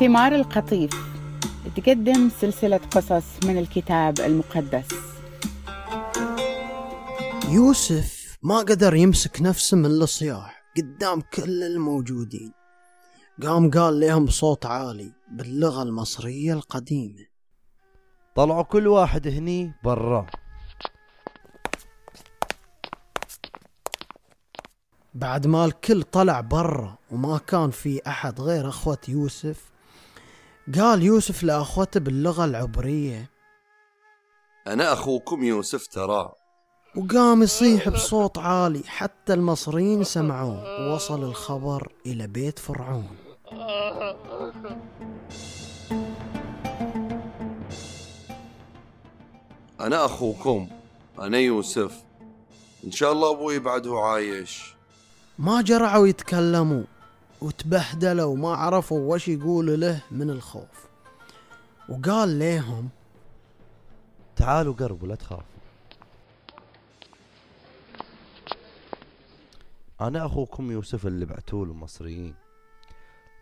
ثمار القطيف. تقدم سلسلة قصص من الكتاب المقدس. يوسف ما قدر يمسك نفسه من الصياح قدام كل الموجودين. قام قال لهم بصوت عالي باللغة المصرية القديمة. طلعوا كل واحد هني برا. بعد ما الكل طلع برا وما كان في أحد غير أخوة يوسف. قال يوسف لأخوته باللغة العبرية أنا أخوكم يوسف ترى. وقام يصيح بصوت عالي حتى المصريين سمعوه ووصل الخبر إلى بيت فرعون. أنا أخوكم أنا يوسف. إن شاء الله أبوي بعده عايش. ما جرعوا يتكلموا وتبهدلوا وما عرفوا وش يقولوا له من الخوف. وقال ليهم تعالوا قربوا لا تخافوا أنا أخوكم يوسف اللي بعتوه المصريين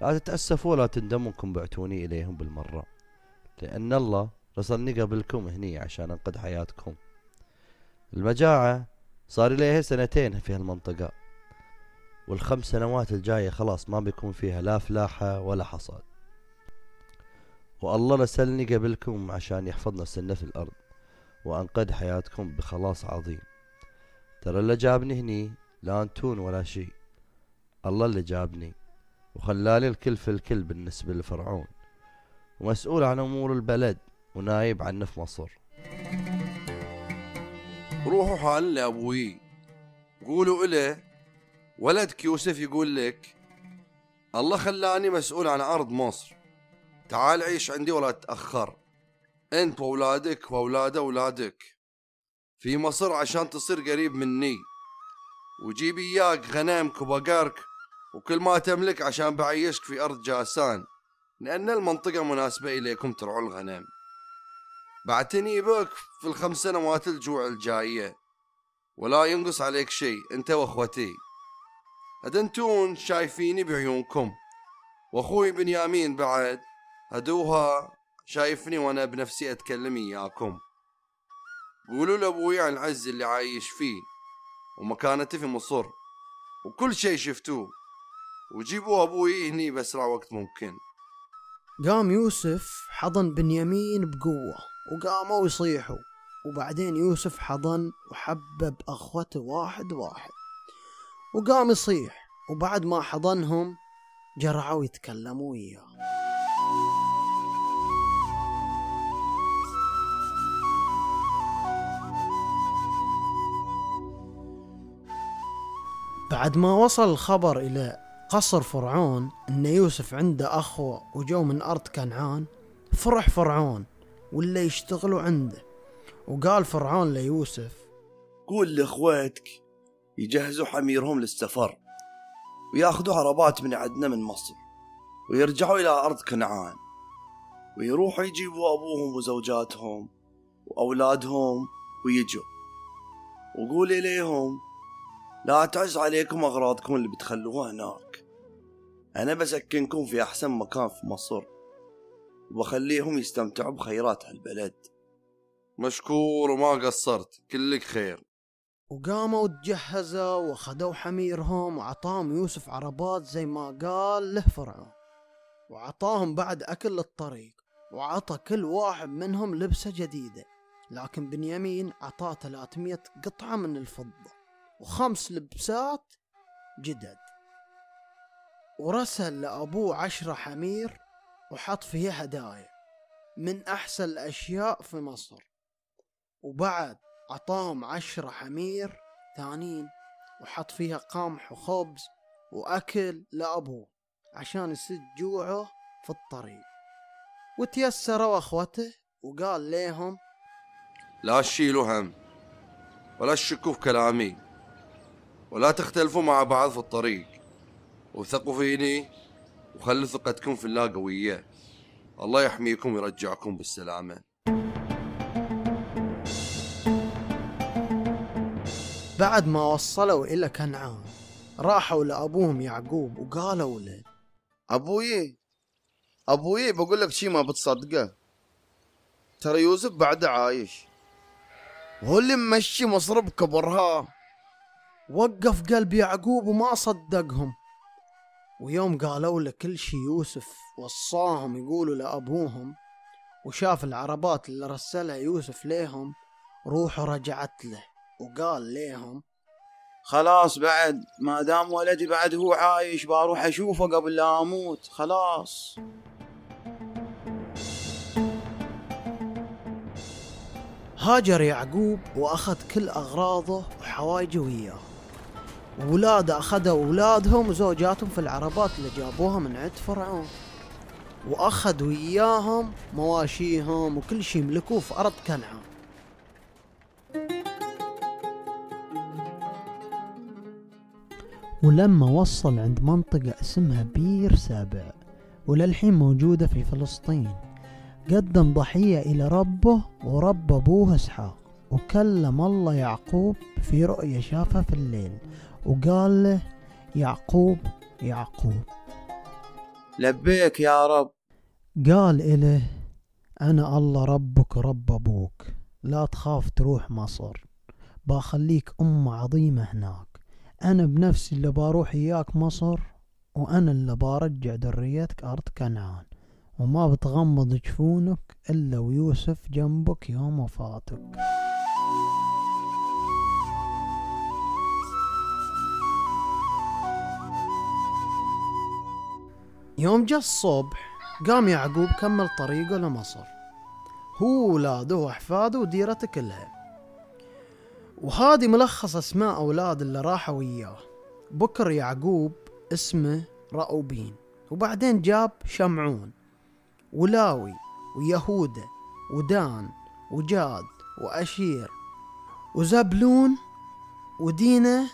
لا تتأسفوا ولا تندموا انكم بعتوني إليهم بالمرة. لأن الله رسلني قبلكم هني عشان أنقذ حياتكم. المجاعة صار إليها سنتين في هالمنطقة. والخمس سنوات الجاية خلاص ما بيكون فيها لا فلاحة ولا حصاد. والله رسلني قبلكم عشان يحفظنا سنة في الأرض وأنقذ حياتكم بخلاص عظيم. ترى اللي جابني هني لا أنتون ولا شي الله اللي جابني وخلالي الكل في الكل بالنسبة لفرعون. ومسؤول عن أمور البلد ونايب عنه في مصر. روحوا حال لأبوي. قولوا إله ولدك يوسف يقول لك الله خلاني مسؤول عن أرض مصر. تعال عيش عندي ولا تأخر. أنت وأولادك وأولاد أولادك. في مصر عشان تصير قريب مني. وجيب إياك غنمك وبقرك وكل ما تملك عشان بعيشك في أرض جاسان. لأن المنطقة مناسبة إليكم ترعوا الغنم. بعتني بك في الخمس سنوات الجوع الجاية. ولا ينقص عليك شيء أنت وأخوتي أدنتون شايفيني بعيونكم. وأخوي بنيامين بعد هدوها شايفني وأنا بنفسي أتكلم إياكم. قولوا لأبوي عن العز اللي عايش فيه ومكانتي في مصر وكل شيء شفتوه. وجيبوا أبوي هني بأسرع وقت ممكن. قام يوسف حضن بنيامين بقوة وقاموا يصيحوا. وبعدين يوسف حضن وحبب أخوته واحد واحد. وقام يصيح. وبعد ما حضنهم جرعوا يتكلموا وياه. بعد ما وصل الخبر إلى قصر فرعون أن يوسف عنده أخوة وجو من أرض كنعان فرح فرعون ولا يشتغلوا عنده. وقال فرعون ليوسف قول لإخواتك يجهزوا حميرهم للسفر وياخذوا عربات من عندنا من مصر ويرجعوا إلى أرض كنعان ويروحوا يجيبوا أبوهم وزوجاتهم وأولادهم ويجوا. وقول إليهم لا تعز عليكم أغراضكم اللي بتخلوها هناك. أنا بسكنكم في أحسن مكان في مصر وبخليهم يستمتعوا بخيرات هالبلد. مشكور وما قصرت كلك خير. وقاموا تجهزوا وخدوا حميرهم وعطاهم يوسف عربات زي ما قال له فرعون. وعطاهم بعد أكل للطريق وعطى كل واحد منهم لبسة جديدة. لكن بنيامين عطاه 300 قطعة من الفضة وخمس لبسات جدد. ورسل لأبوه عشرة حمير وحط فيها هدايا من أحسن الأشياء في مصر. وبعد عطاهم عشرة حمير ثانيين وحط فيها قمح وخبز وأكل لأبوه عشان يسد جوعه في الطريق. وتيسروا أخوته وقال ليهم لا تشيلوا هم ولا تشكوا في كلامي ولا تختلفوا مع بعض في الطريق. وثقوا فيني وخلوا ثقتكم في الله قوية. الله يحميكم ويرجعكم بالسلامة. بعد ما وصلوا إلى كنعان راحوا لأبوهم يعقوب وقالوا له أبوي أبوي بقول لك شي ما بتصدقه. ترى يوسف بعده عايش. وهو اللي ممشي مصر بكبرها وقف قلب يعقوب وما صدقهم. ويوم قالوا له كل شي يوسف وصاهم يقولوا لأبوهم وشاف العربات اللي رسلها يوسف ليهم روحه رجعت له. وقال ليهم خلاص بعد ما دام ولدي بعد هو عايش بروح أشوفه قبل لا أموت. خلاص. هاجر يعقوب وأخذ كل أغراضه وحوايجه وياه وولاده أخذوا أولادهم وزوجاتهم في العربات اللي جابوها من عند فرعون. وأخذ وياهم مواشيهم وكل شي يملكوه في أرض كنعان. ولما وصل عند منطقة اسمها بير سابع وللحين موجودة في فلسطين. قدم ضحية إلى ربه ورب أبوه إسحاق وكلم الله يعقوب في رؤية شافها في الليل وقال له يعقوب يعقوب. لبيك يا رب. قال إله أنا الله ربك رب أبوك لا تخاف تروح مصر بخليك أمة عظيمة هناك. أنا بنفسي اللي بروح إياك مصر وأنا اللي برجع ذريتك أرض كنعان. وما بتغمض جفونك إلا ويوسف جنبك يوم وفاتك. يوم جاء الصبح قام يعقوب كمل طريقه لمصر. هو وولاده وأحفاده وديرته كلها. وهذه ملخص أسماء أولاد اللي راحوا وياه. بكر يعقوب اسمه رأوبين وبعدين جاب شمعون ولاوي ويهوذا ودان وجاد وأشير وزبلون ودينة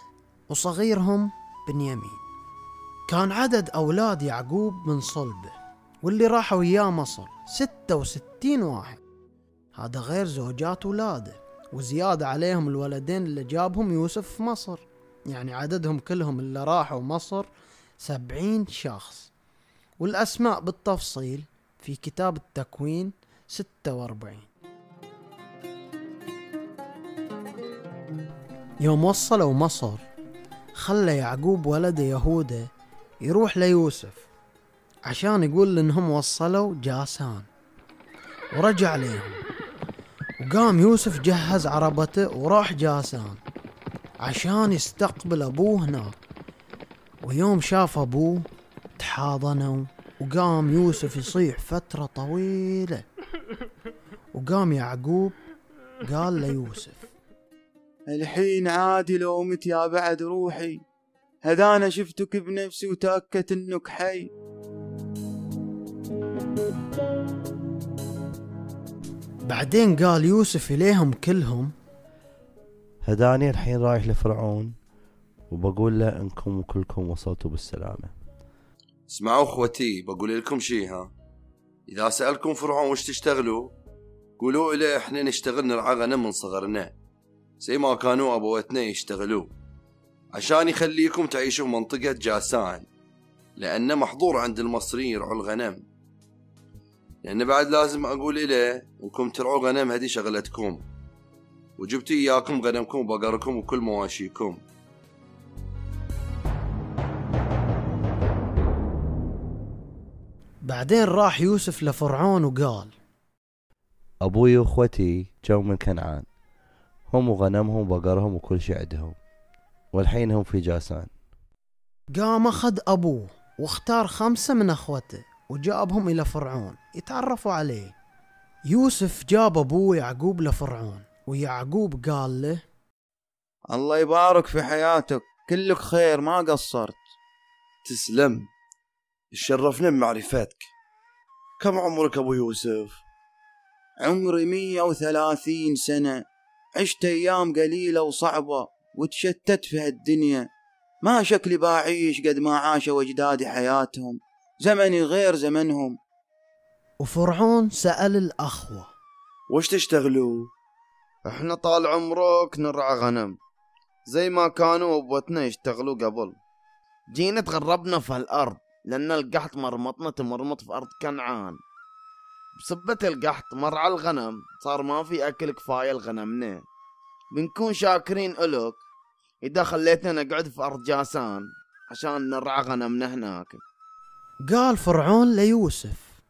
وصغيرهم بنيامين. كان عدد أولاد يعقوب من صلبه واللي راحوا وياه مصر ستة وستين واحد. هذا غير زوجات ولاده. وزيادة عليهم الولدين اللي جابهم يوسف في مصر. يعني عددهم كلهم اللي راحوا مصر سبعين شخص. والأسماء بالتفصيل في كتاب التكوين ستة وأربعين. يوم وصلوا مصر خلى يعقوب ولده يهوذا يروح ليوسف عشان يقول إنهم وصلوا جاسان. ورجع ليهم. وقام يوسف جهز عربته وراح جاسان عشان يستقبل أبوه هناك. ويوم شاف أبوه تحاضنوا وقام يوسف يصيح فترة طويلة. وقام يعقوب قال ليوسف الحين عادي لو مت يا بعد روحي. هذا أنا شفتك بنفسي وتأكدت إنك حي. بعدين قال يوسف إليهم كلهم هداني الحين رايح لفرعون وبقول له إنكم كلكم وصلتوا بالسلامة. اسمعوا أخوتي بقول لكم شي ها؟ إذا سألكم فرعون وش تشتغلوا قولوا له إحنا نشتغل نرعى غنم من صغرنا زي ما كانوا ابواتنا يشتغلوا عشان يخليكم تعيشوا منطقة جاسان لأنه محظور عند المصريين يرعوا الغنم. لأن بعد لازم أقول له إنكم ترعوا غنم هذه شغلتكم. وجبتوا إياكم غنمكم وبقركم وكل مواشيكم. بعدين راح يوسف لفرعون وقال أبوي وأخوتي جو من كنعان. هم وغنمهم وبقرهم وكل شي عندهم. والحين هم في جاسان. قام أخذ أبوه واختار خمسة من أخوته. وجابهم إلى فرعون يتعرفوا عليه. يوسف جاب أبوه يعقوب لفرعون ويعقوب قال له الله يبارك في حياتك كلك خير ما قصرت. تسلم تشرفنا بمعرفتك. كم عمرك أبو يوسف؟ عمري مية وثلاثين سنة. عشت أيام قليلة وصعبة وتشتت في هالدنيا. ما شكلي بعيش قد ما عاشوا أجدادي حياتهم. زمني غير زمنهم. وفرعون سأل الأخوة وش تشتغلوا؟ إحنا طال عمرك نرعى غنم زي ما كانوا أبوتنا يشتغلوا قبل. جينا تغربنا في هالأرض لأن القحط مرمطنا تمرمط في أرض كنعان. بسبة القحط مرعى الغنم صار ما في أكل كفاية لغنمنا. بنكون شاكرين إلك إذا خليتنا نقعد في أرض جاسان عشان نرعى غنمنا هناك. قال فرعون ليوسف.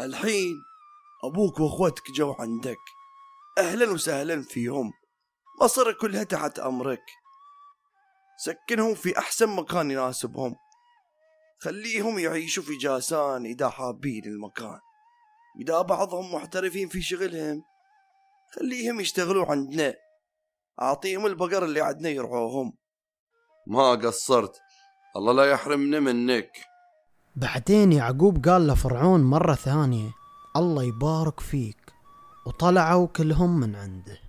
الحين أبوك وأخوتك جو عندك. أهلا وسهلا فيهم. مصر كلها تحت أمرك. سكنهم في أحسن مكان يناسبهم. خليهم يعيشوا في جاسان إذا حابين المكان. إذا بعضهم محترفين في شغلهم خليهم يشتغلوا عندنا. أعطيهم البقر اللي عندنا يرعوهم. ما قصرت. الله لا يحرمنا منك. بعدين يعقوب قال لفرعون مرة ثانية الله يبارك فيك. وطلعوا كلهم من عنده.